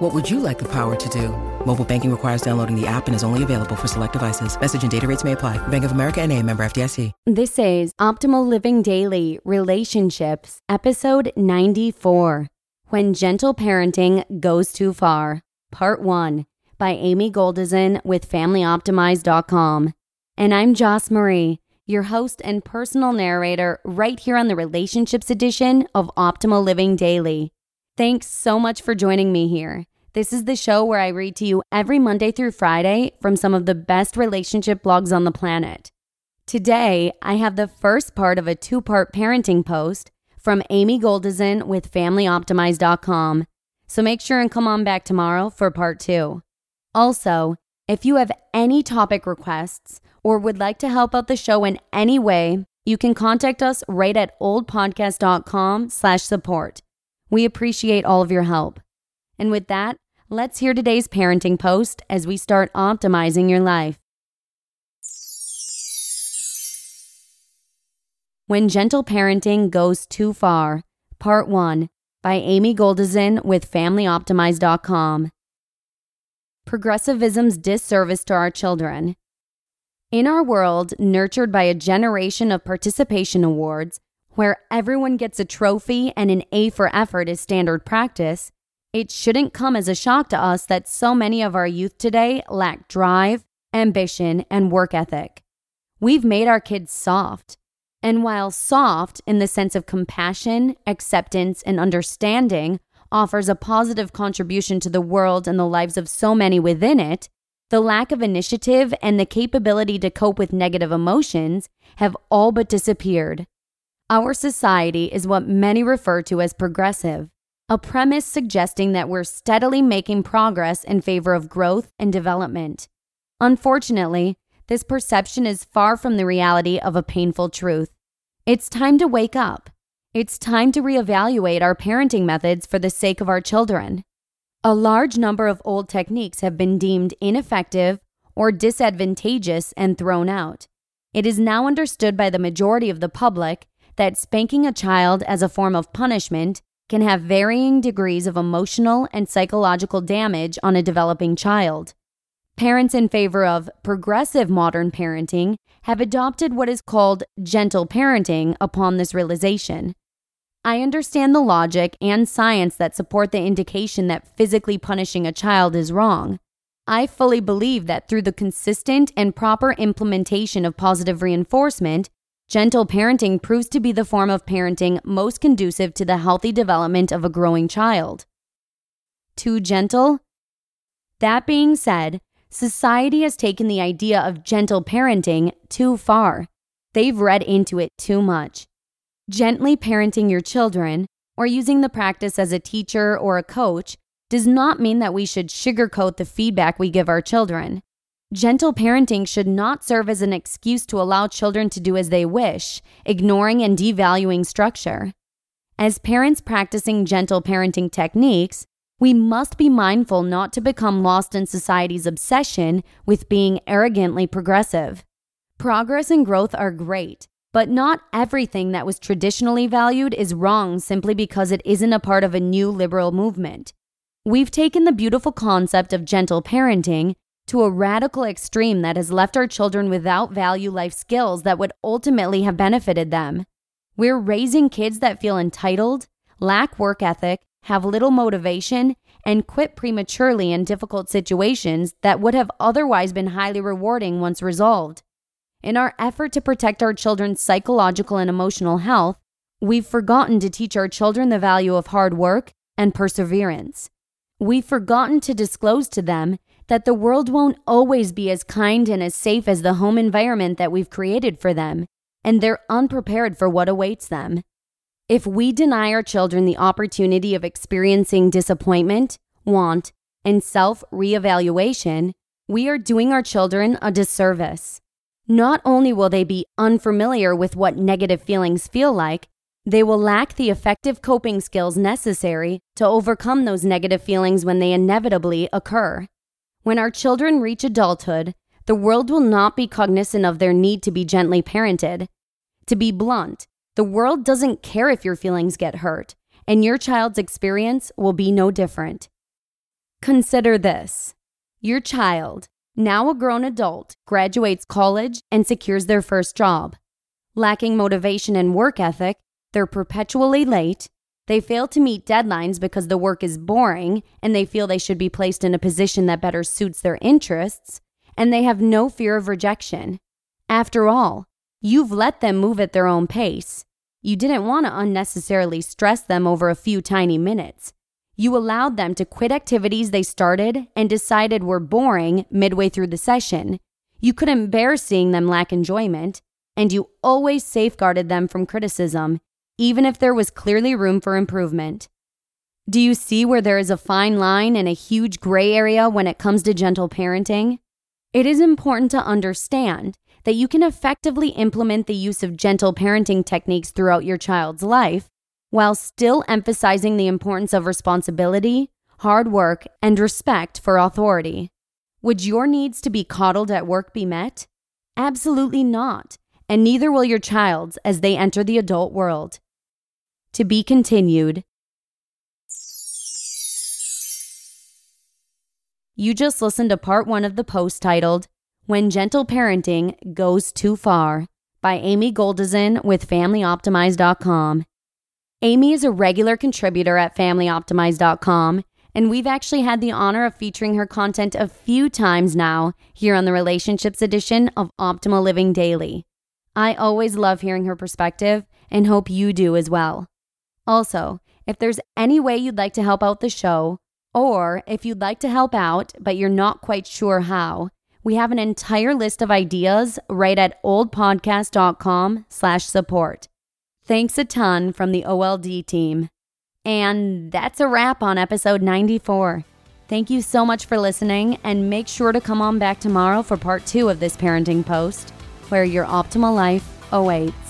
What would you like the power to do? Mobile banking requires downloading the app and is only available for select devices. Message and data rates may apply. Bank of America and a member FDIC. This is Optimal Living Daily Relationships, episode 94 When Gentle Parenting Goes Too Far, part 1 by Amy Goldison with FamilyOptimize.com. And I'm Joss Marie, your host and personal narrator, right here on the Relationships edition of Optimal Living Daily. Thanks so much for joining me here. This is the show where I read to you every Monday through Friday from some of the best relationship blogs on the planet. Today, I have the first part of a two part parenting post from Amy Goldison with FamilyOptimize.com. So make sure and come on back tomorrow for part two. Also, if you have any topic requests or would like to help out the show in any way, you can contact us right at oldpodcast.com slash support. We appreciate all of your help. And with that, let's hear today's parenting post as we start optimizing your life. When Gentle Parenting Goes Too Far, Part 1 by Amy Goldison with FamilyOptimize.com. Progressivism's disservice to our children. In our world, nurtured by a generation of participation awards, where everyone gets a trophy and an A for effort is standard practice, it shouldn't come as a shock to us that so many of our youth today lack drive, ambition, and work ethic. We've made our kids soft. And while soft, in the sense of compassion, acceptance, and understanding, offers a positive contribution to the world and the lives of so many within it, the lack of initiative and the capability to cope with negative emotions have all but disappeared. Our society is what many refer to as progressive a premise suggesting that we're steadily making progress in favor of growth and development. Unfortunately, this perception is far from the reality of a painful truth. It's time to wake up. It's time to reevaluate our parenting methods for the sake of our children. A large number of old techniques have been deemed ineffective or disadvantageous and thrown out. It is now understood by the majority of the public that spanking a child as a form of punishment can have varying degrees of emotional and psychological damage on a developing child. Parents in favor of progressive modern parenting have adopted what is called gentle parenting upon this realization. I understand the logic and science that support the indication that physically punishing a child is wrong. I fully believe that through the consistent and proper implementation of positive reinforcement, Gentle parenting proves to be the form of parenting most conducive to the healthy development of a growing child. Too gentle? That being said, society has taken the idea of gentle parenting too far. They've read into it too much. Gently parenting your children, or using the practice as a teacher or a coach, does not mean that we should sugarcoat the feedback we give our children. Gentle parenting should not serve as an excuse to allow children to do as they wish, ignoring and devaluing structure. As parents practicing gentle parenting techniques, we must be mindful not to become lost in society's obsession with being arrogantly progressive. Progress and growth are great, but not everything that was traditionally valued is wrong simply because it isn't a part of a new liberal movement. We've taken the beautiful concept of gentle parenting to a radical extreme that has left our children without value life skills that would ultimately have benefited them. We're raising kids that feel entitled, lack work ethic, have little motivation, and quit prematurely in difficult situations that would have otherwise been highly rewarding once resolved. In our effort to protect our children's psychological and emotional health, we've forgotten to teach our children the value of hard work and perseverance. We've forgotten to disclose to them that the world won't always be as kind and as safe as the home environment that we've created for them, and they're unprepared for what awaits them. If we deny our children the opportunity of experiencing disappointment, want, and self reevaluation, we are doing our children a disservice. Not only will they be unfamiliar with what negative feelings feel like, they will lack the effective coping skills necessary to overcome those negative feelings when they inevitably occur. When our children reach adulthood, the world will not be cognizant of their need to be gently parented. To be blunt, the world doesn't care if your feelings get hurt, and your child's experience will be no different. Consider this your child, now a grown adult, graduates college and secures their first job. Lacking motivation and work ethic, they're perpetually late. They fail to meet deadlines because the work is boring and they feel they should be placed in a position that better suits their interests. And they have no fear of rejection. After all, you've let them move at their own pace. You didn't want to unnecessarily stress them over a few tiny minutes. You allowed them to quit activities they started and decided were boring midway through the session. You couldn't bear seeing them lack enjoyment, and you always safeguarded them from criticism even if there was clearly room for improvement. Do you see where there is a fine line and a huge gray area when it comes to gentle parenting? It is important to understand that you can effectively implement the use of gentle parenting techniques throughout your child's life while still emphasizing the importance of responsibility, hard work, and respect for authority. Would your needs to be coddled at work be met? Absolutely not, and neither will your child's as they enter the adult world. To be continued. You just listened to part one of the post titled When Gentle Parenting Goes Too Far by Amy Goldison with FamilyOptimize.com. Amy is a regular contributor at FamilyOptimize.com, and we've actually had the honor of featuring her content a few times now here on the Relationships edition of Optimal Living Daily. I always love hearing her perspective and hope you do as well. Also, if there's any way you'd like to help out the show, or if you'd like to help out but you're not quite sure how, we have an entire list of ideas right at oldpodcast.com slash support. Thanks a ton from the OLD team. And that's a wrap on episode 94. Thank you so much for listening, and make sure to come on back tomorrow for part two of this parenting post, where your optimal life awaits.